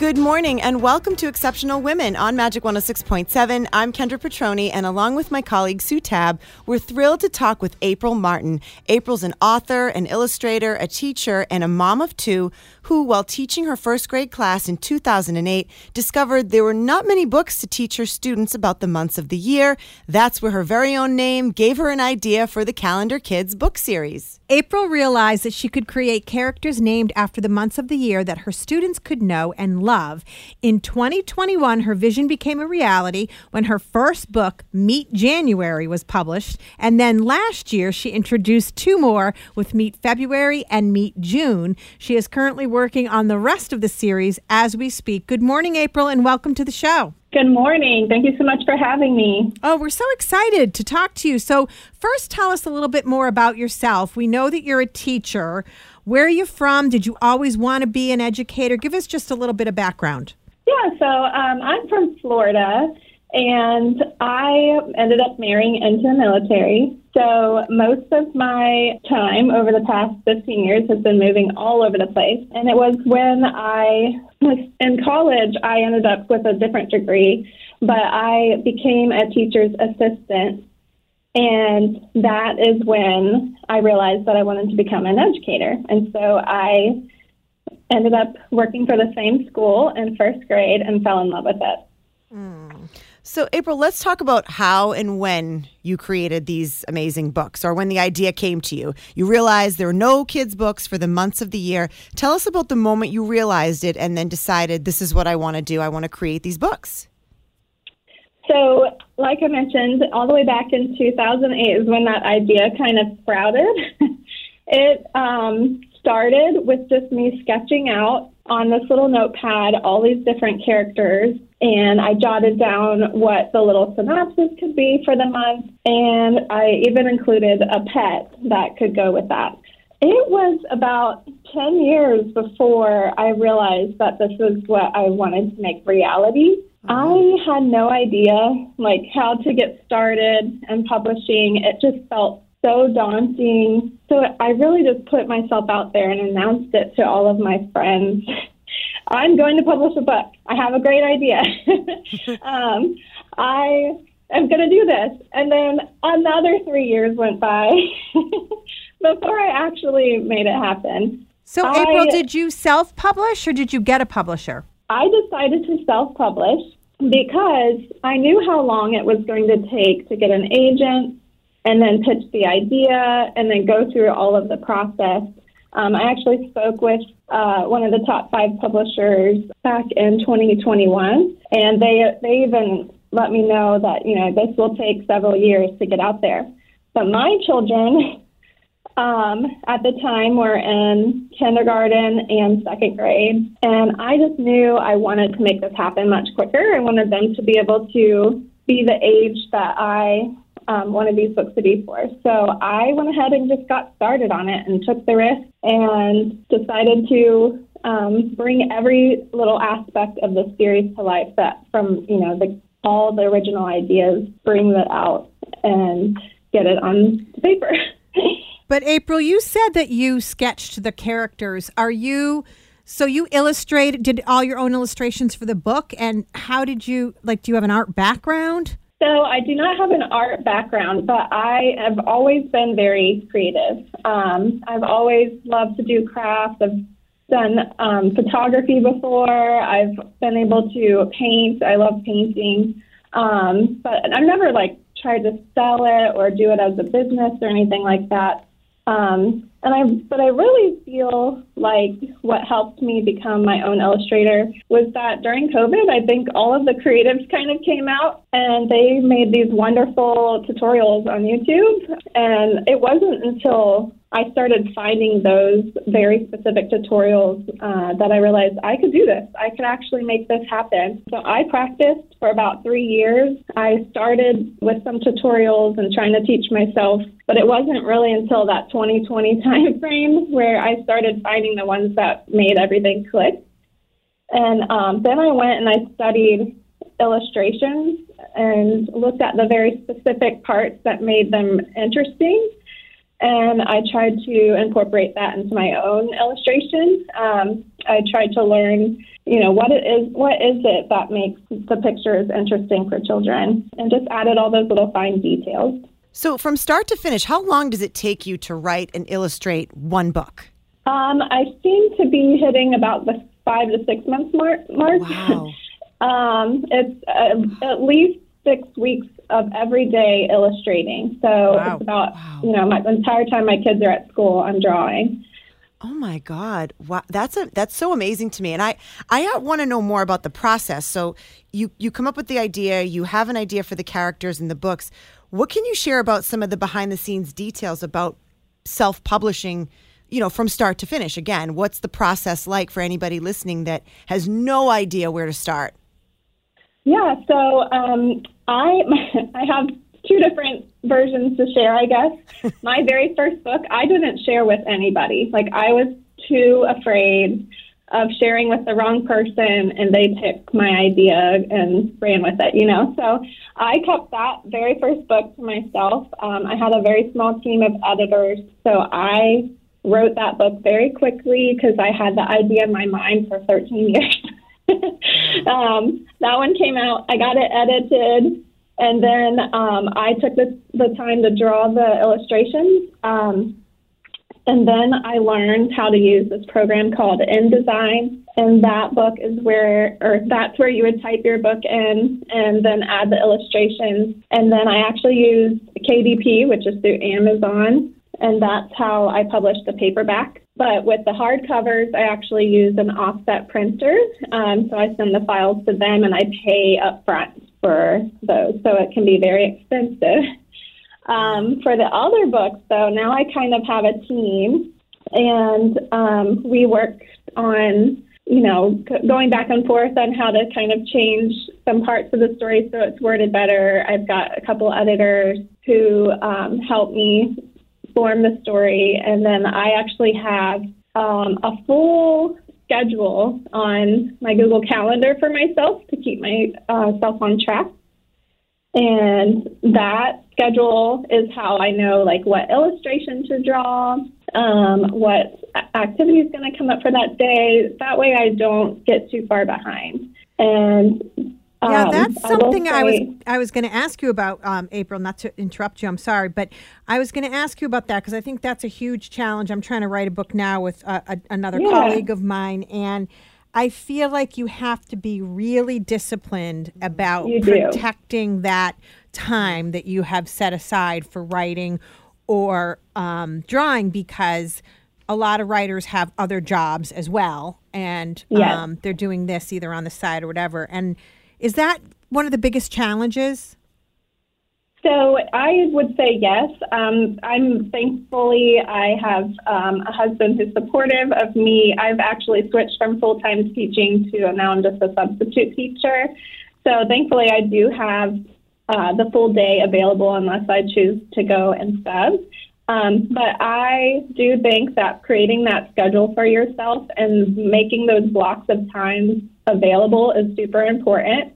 Good morning and welcome to Exceptional Women on Magic 106.7. I'm Kendra Petroni, and along with my colleague Sue Tab, we're thrilled to talk with April Martin. April's an author, an illustrator, a teacher, and a mom of two who, while teaching her first grade class in 2008, discovered there were not many books to teach her students about the months of the year. That's where her very own name gave her an idea for the Calendar Kids book series. April realized that she could create characters named after the months of the year that her students could know and love. In 2021, her vision became a reality when her first book, Meet January, was published. And then last year, she introduced two more with Meet February and Meet June. She is currently working on the rest of the series as we speak. Good morning, April, and welcome to the show. Good morning. Thank you so much for having me. Oh, we're so excited to talk to you. So, first, tell us a little bit more about yourself. We know that you're a teacher. Where are you from? Did you always want to be an educator? Give us just a little bit of background. Yeah, so um, I'm from Florida, and I ended up marrying into the military. So most of my time over the past 15 years has been moving all over the place. And it was when I was in college, I ended up with a different degree, but I became a teacher's assistant. And that is when I realized that I wanted to become an educator. And so I ended up working for the same school in first grade and fell in love with it. Mm. So, April, let's talk about how and when you created these amazing books or when the idea came to you. You realized there were no kids' books for the months of the year. Tell us about the moment you realized it and then decided this is what I want to do. I want to create these books. So, like I mentioned, all the way back in 2008 is when that idea kind of sprouted. it um, started with just me sketching out on this little notepad all these different characters and I jotted down what the little synopsis could be for the month, and I even included a pet that could go with that. It was about 10 years before I realized that this was what I wanted to make reality. Mm-hmm. I had no idea like how to get started and publishing. It just felt so daunting. So I really just put myself out there and announced it to all of my friends I'm going to publish a book. I have a great idea. um, I am going to do this. And then another three years went by before I actually made it happen. So, I, April, did you self publish or did you get a publisher? I decided to self publish because I knew how long it was going to take to get an agent and then pitch the idea and then go through all of the process. Um, I actually spoke with uh, one of the top five publishers back in 2021, and they they even let me know that you know this will take several years to get out there. But my children um, at the time were in kindergarten and second grade, and I just knew I wanted to make this happen much quicker. I wanted them to be able to be the age that I um, one of these books to be for. So I went ahead and just got started on it and took the risk and decided to um, bring every little aspect of the series to life. That from you know the all the original ideas, bring that out and get it on paper. But April, you said that you sketched the characters. Are you so you illustrated did all your own illustrations for the book and how did you like do you have an art background? So I do not have an art background, but I have always been very creative. Um, I've always loved to do crafts. I've done um, photography before. I've been able to paint. I love painting. Um, but I've never like tried to sell it or do it as a business or anything like that. Um, and I, but I really feel like what helped me become my own illustrator was that during COVID, I think all of the creatives kind of came out and they made these wonderful tutorials on YouTube. And it wasn't until I started finding those very specific tutorials uh, that I realized I could do this. I could actually make this happen. So I practiced for about three years. I started with some tutorials and trying to teach myself, but it wasn't really until that 2020 time frame where I started finding the ones that made everything click. And um, then I went and I studied illustrations and looked at the very specific parts that made them interesting and I tried to incorporate that into my own illustration. Um, I tried to learn, you know, what it is, what is it that makes the pictures interesting for children, and just added all those little fine details. So, from start to finish, how long does it take you to write and illustrate one book? Um, I seem to be hitting about the five to six months mark. mark. Wow. um, it's uh, at least six weeks of every day illustrating. So wow. it's about, wow. you know, my the entire time my kids are at school, I'm drawing. Oh my God! Wow, that's a that's so amazing to me, and I I want to know more about the process. So you you come up with the idea, you have an idea for the characters in the books. What can you share about some of the behind the scenes details about self publishing? You know, from start to finish. Again, what's the process like for anybody listening that has no idea where to start? Yeah, so um, I I have two different versions to share, I guess. My very first book, I didn't share with anybody. Like I was too afraid of sharing with the wrong person and they took my idea and ran with it, you know. So I kept that very first book to myself. Um, I had a very small team of editors, so I wrote that book very quickly because I had the idea in my mind for 13 years. um, that one came out. I got it edited, and then um, I took the, the time to draw the illustrations. Um, and then I learned how to use this program called InDesign. And that book is where, or that's where you would type your book in and then add the illustrations. And then I actually used KDP, which is through Amazon. And that's how I published the paperback. But with the hardcovers, I actually use an offset printer. Um, so I send the files to them and I pay upfront for those. So it can be very expensive. Um, for the other books, though, now I kind of have a team and um, we work on, you know, going back and forth on how to kind of change some parts of the story so it's worded better. I've got a couple editors who um, help me form the story, and then I actually have um, a full schedule on my Google Calendar for myself to keep myself uh, on track. And that schedule is how I know like what illustration to draw, um, what activity is going to come up for that day. That way I don't get too far behind. And yeah, um, that's something I, I was I was going to ask you about, um, April. Not to interrupt you, I'm sorry, but I was going to ask you about that because I think that's a huge challenge. I'm trying to write a book now with uh, a, another yeah. colleague of mine, and I feel like you have to be really disciplined about protecting that time that you have set aside for writing or um, drawing because a lot of writers have other jobs as well, and yes. um, they're doing this either on the side or whatever, and is that one of the biggest challenges? So I would say yes. Um, I'm thankfully I have um, a husband who's supportive of me. I've actually switched from full time teaching to now I'm just a substitute teacher. So thankfully I do have uh, the full day available unless I choose to go and sub. Um, but I do think that creating that schedule for yourself and making those blocks of time available is super important.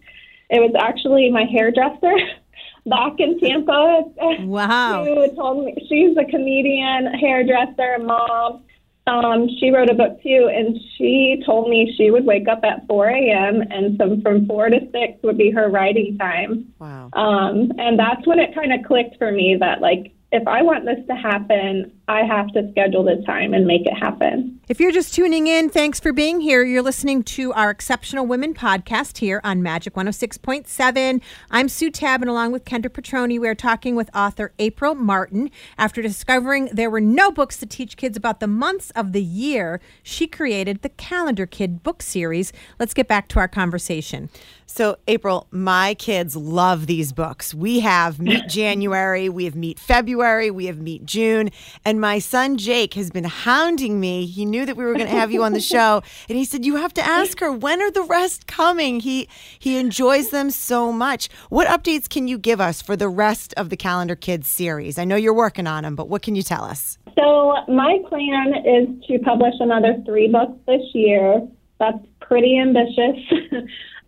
It was actually my hairdresser back in Tampa. Wow. Who told me she's a comedian, hairdresser, mom. Um, she wrote a book too, and she told me she would wake up at 4 a.m. and some from 4 to 6 would be her writing time. Wow. Um, and that's when it kind of clicked for me that like if I want this to happen, I have to schedule the time and make it happen. If you're just tuning in, thanks for being here. You're listening to our Exceptional Women podcast here on Magic 106.7. I'm Sue Tab, and along with Kendra Petroni, we're talking with author April Martin. After discovering there were no books to teach kids about the months of the year, she created the Calendar Kid book series. Let's get back to our conversation. So, April, my kids love these books. We have Meet January, we have Meet February, we have Meet June, and my son Jake has been hounding me. He knew that we were going to have you on the show, and he said you have to ask her when are the rest coming. He he enjoys them so much. What updates can you give us for the rest of the Calendar Kids series? I know you're working on them, but what can you tell us? So, my plan is to publish another three books this year. That's pretty ambitious.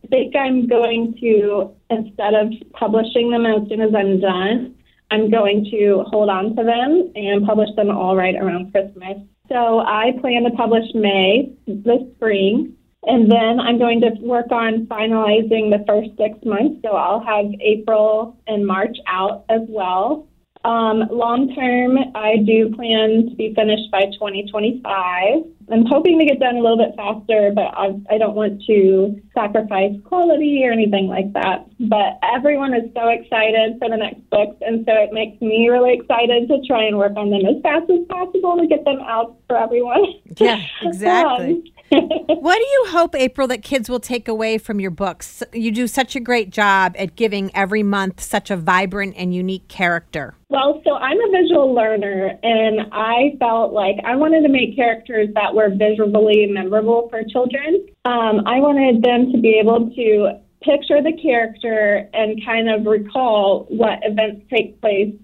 I think I'm going to, instead of publishing them as soon as I'm done, I'm going to hold on to them and publish them all right around Christmas. So I plan to publish May this spring, and then I'm going to work on finalizing the first six months. So I'll have April and March out as well. Um, long term, I do plan to be finished by 2025. I'm hoping to get done a little bit faster, but I, I don't want to sacrifice quality or anything like that. But everyone is so excited for the next books, and so it makes me really excited to try and work on them as fast as possible to get them out for everyone. Yeah, um, exactly. What do you hope, April, that kids will take away from your books? You do such a great job at giving every month such a vibrant and unique character. Well, so I'm a visual learner, and I felt like I wanted to make characters that were visually memorable for children. Um, I wanted them to be able to picture the character and kind of recall what events take place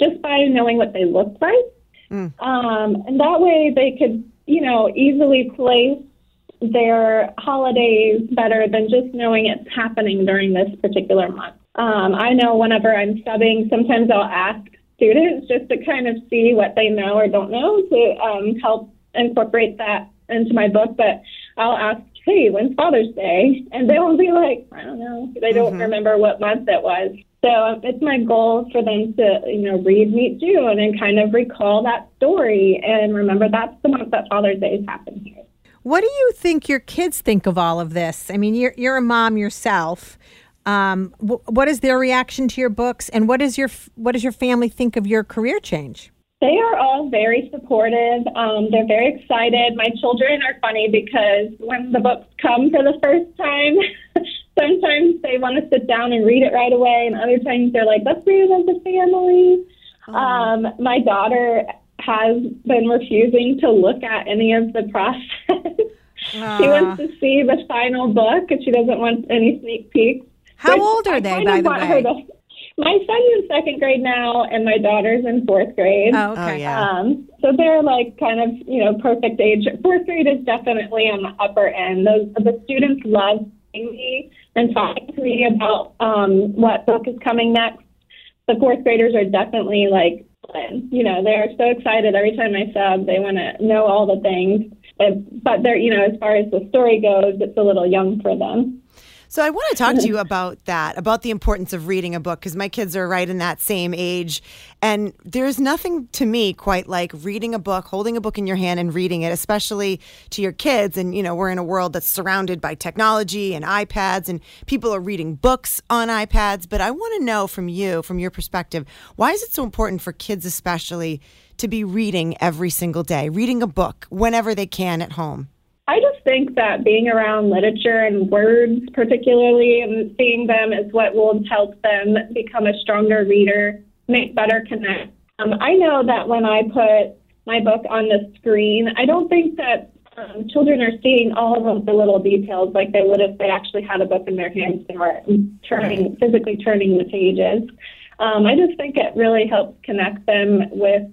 just by knowing what they look like. Mm. Um, and that way they could, you know, easily place their holidays better than just knowing it's happening during this particular month. Um, I know whenever I'm subbing, sometimes I'll ask students just to kind of see what they know or don't know to um, help incorporate that into my book. But I'll ask, hey, when's Father's Day? And they will be like, I don't know. They don't mm-hmm. remember what month it was. So um, it's my goal for them to, you know, read Meet June and kind of recall that story and remember that's the month that Father's Day is happening here. What do you think your kids think of all of this? I mean, you're you're a mom yourself. Um, wh- what is their reaction to your books, and what is your what does your family think of your career change? They are all very supportive. Um, they're very excited. My children are funny because when the books come for the first time, sometimes they want to sit down and read it right away, and other times they're like, "Let's read it as a family." Oh. Um, my daughter has been refusing to look at any of the process. she wants to see the final book, and she doesn't want any sneak peeks. How old are they, by the way? To, my son's in second grade now, and my daughter's in fourth grade. Oh, okay. Oh, yeah. Um, so they're like kind of you know perfect age. Fourth grade is definitely on the upper end. Those the students love seeing me and talking to me about um, what book is coming next. The fourth graders are definitely like you know, they're so excited every time I sub. They want to know all the things. But they're, you know, as far as the story goes, it's a little young for them. So I want to talk to you about that, about the importance of reading a book, because my kids are right in that same age. And there's nothing to me quite like reading a book, holding a book in your hand and reading it, especially to your kids. And, you know, we're in a world that's surrounded by technology and iPads, and people are reading books on iPads. But I want to know from you, from your perspective, why is it so important for kids, especially, to be reading every single day, reading a book whenever they can at home? I just think that being around literature and words, particularly, and seeing them is what will help them become a stronger reader, make better connects. Um, I know that when I put my book on the screen, I don't think that um, children are seeing all of the little details like they would if they actually had a book in their hands and were turning, physically turning the pages. Um, I just think it really helps connect them with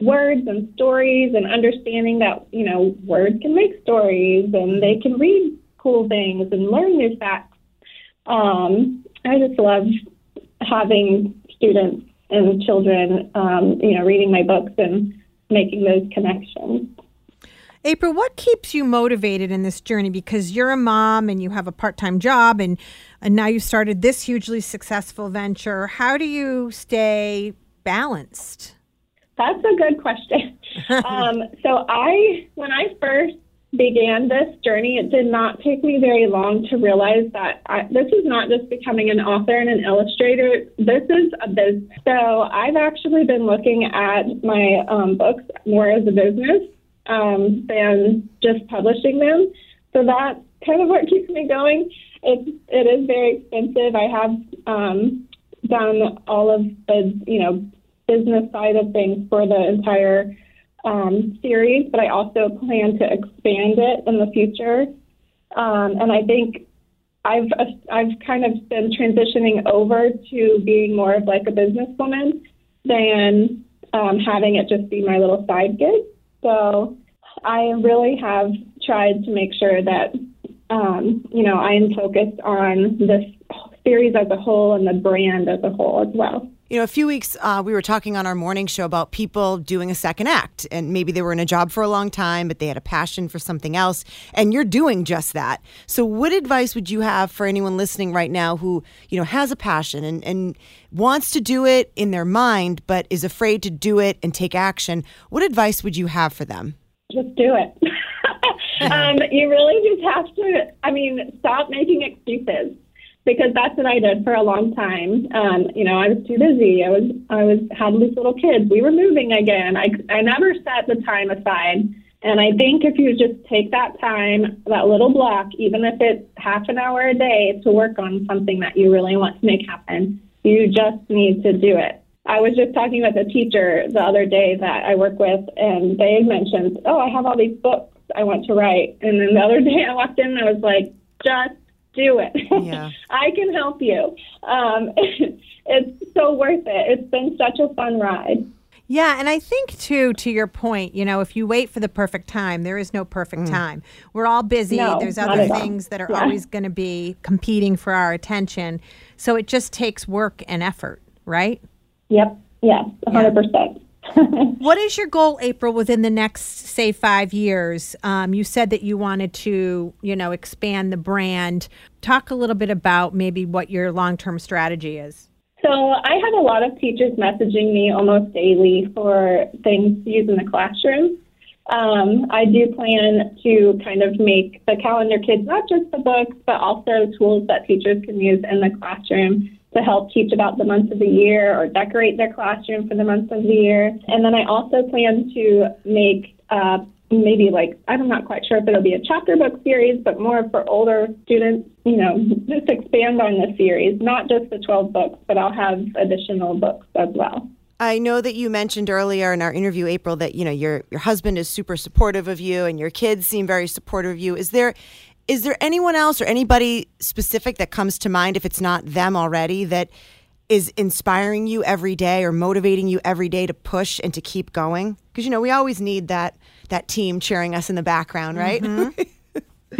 words and stories and understanding that, you know, words can make stories and they can read cool things and learn new facts. Um, I just love having students and children, um, you know, reading my books and making those connections. April, what keeps you motivated in this journey? Because you're a mom and you have a part time job, and, and now you started this hugely successful venture. How do you stay balanced? That's a good question. um, so, I, when I first began this journey, it did not take me very long to realize that I, this is not just becoming an author and an illustrator. This is a business. So I've actually been looking at my um, books more as a business um, than just publishing them. So that's kind of what keeps me going. It's it is very expensive. I have um, done all of the you know business side of things for the entire um, series, but I also plan to expand it in the future. Um, and I think I've I've kind of been transitioning over to being more of like a businesswoman than um, having it just be my little side gig. So I really have tried to make sure that um, you know I am focused on this series as a whole and the brand as a whole as well. You know, a few weeks uh, we were talking on our morning show about people doing a second act, and maybe they were in a job for a long time, but they had a passion for something else, and you're doing just that. So, what advice would you have for anyone listening right now who you know has a passion and, and wants to do it in their mind, but is afraid to do it and take action? What advice would you have for them? Just do it. um, you really just have to. I mean, stop making excuses because that's what I did for a long time. Um, you know, I was too busy. I was I was had these little kids. We were moving again. I I never set the time aside. And I think if you just take that time, that little block, even if it's half an hour a day to work on something that you really want to make happen, you just need to do it. I was just talking with a teacher the other day that I work with, and they mentioned, Oh, I have all these books I want to write. And then the other day I walked in and I was like, Just do it. Yeah. I can help you. Um, it's so worth it. It's been such a fun ride. Yeah, and I think too, to your point, you know, if you wait for the perfect time, there is no perfect mm. time. We're all busy. No, There's other things that are yeah. always going to be competing for our attention. So it just takes work and effort, right? Yep. Yes, 100%. Yeah. what is your goal, April, within the next, say, five years? Um, you said that you wanted to, you know, expand the brand. Talk a little bit about maybe what your long term strategy is. So I have a lot of teachers messaging me almost daily for things to use in the classroom. Um, I do plan to kind of make the calendar kids not just the books, but also tools that teachers can use in the classroom to help teach about the months of the year or decorate their classroom for the months of the year. And then I also plan to make uh, maybe like I'm not quite sure if it'll be a chapter book series, but more for older students. You know, just expand on the series, not just the 12 books, but I'll have additional books as well. I know that you mentioned earlier in our interview, April, that you know your your husband is super supportive of you, and your kids seem very supportive of you. Is there is there anyone else or anybody specific that comes to mind if it's not them already that is inspiring you every day or motivating you every day to push and to keep going? Because you know we always need that that team cheering us in the background, right? Mm-hmm.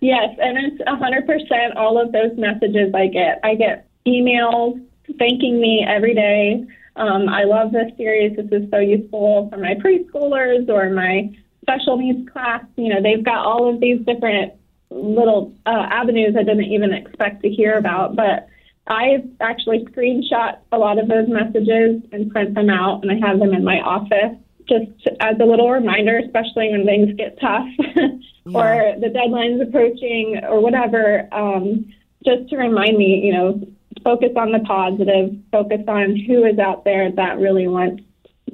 yes, and it's a hundred percent all of those messages I get. I get emails thanking me every day. Um, I love this series. This is so useful for my preschoolers or my special needs class. You know, they've got all of these different little uh, avenues I didn't even expect to hear about. But I've actually screenshot a lot of those messages and print them out, and I have them in my office just as a little reminder, especially when things get tough yeah. or the deadline's approaching or whatever, um, just to remind me, you know, focus on the positive, focus on who is out there that really wants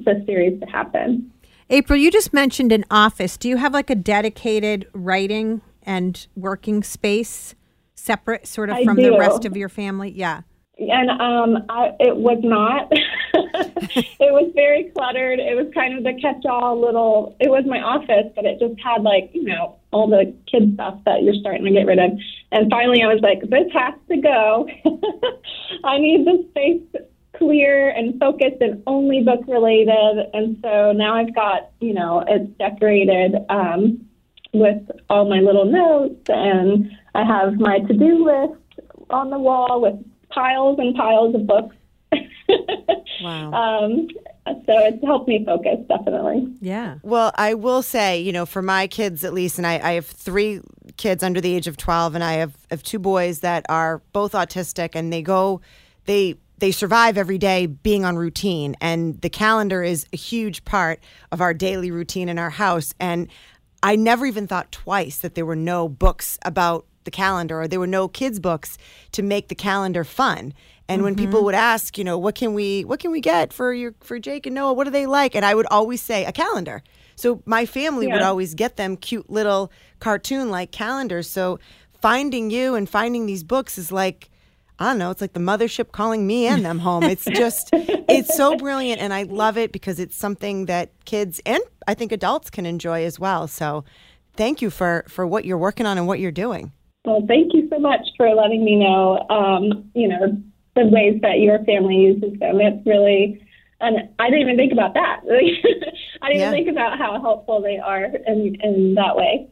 the series to happen. April, you just mentioned an office. Do you have like a dedicated writing and working space separate sort of I from do. the rest of your family? Yeah. And um, I, it was not. it was very cluttered. It was kind of the catch-all little. It was my office, but it just had like you know all the kid stuff that you're starting to get rid of. And finally, I was like, this has to go. I need the space clear and focused and only book related. And so now I've got, you know, it's decorated um, with all my little notes and I have my to do list on the wall with piles and piles of books. Wow. Um, so it's helped me focus, definitely. Yeah. Well, I will say, you know, for my kids at least, and I, I have three kids under the age of 12, and I have, have two boys that are both autistic, and they go, they, they survive every day being on routine, and the calendar is a huge part of our daily routine in our house. And I never even thought twice that there were no books about the calendar or there were no kids books to make the calendar fun. And when people mm-hmm. would ask, you know, what can we what can we get for your for Jake and Noah? What do they like? And I would always say a calendar. So my family would always get them cute little cartoon like calendars. So finding you and finding these books is like I don't know, it's like the mothership calling me and them home. It's just it's so brilliant and I love it because it's something that kids and I think adults can enjoy as well. So thank you for for what you're working on and what you're doing. Well, thank you so much for letting me know, um, you know, the ways that your family uses them. It's really, and I didn't even think about that. I didn't Yeah. even think about how helpful they are in, in that way.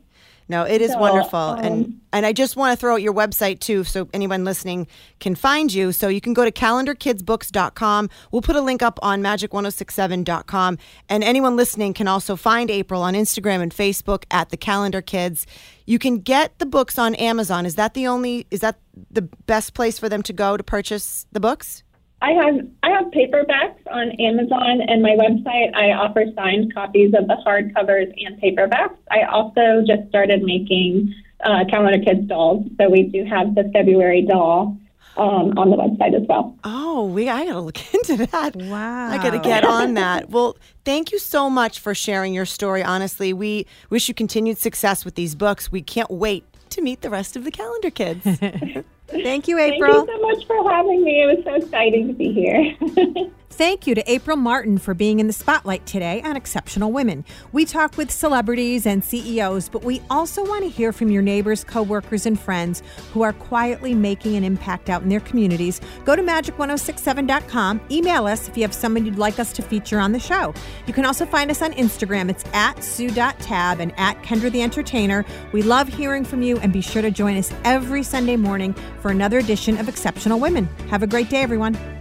No, it is So, wonderful. and um, and I just want to throw out your website too so anyone listening can find you. So you can go to calendarkidsbooks.com. We'll put a link up on magic1067.com and anyone listening can also find April on Instagram and Facebook at the Calendar Kids. You can get the books on Amazon. Is that the only is that the best place for them to go to purchase the books? I have I have paperbacks on Amazon and my website. I offer signed copies of the hardcovers and paperbacks. I also just started making uh, Calendar Kids dolls, so we do have the February doll um, on the website as well. Oh, we I gotta look into that. Wow. I gotta get on that. Well, thank you so much for sharing your story. Honestly, we wish you continued success with these books. We can't wait to meet the rest of the calendar kids. Thank you, April. Thank you so much for having me. It was so exciting to be here. Thank you to April Martin for being in the spotlight today on Exceptional Women. We talk with celebrities and CEOs, but we also want to hear from your neighbors, coworkers, and friends who are quietly making an impact out in their communities. Go to magic1067.com. Email us if you have someone you'd like us to feature on the show. You can also find us on Instagram. It's at sue.tab and at Kendra the Entertainer. We love hearing from you, and be sure to join us every Sunday morning for another edition of Exceptional Women. Have a great day, everyone.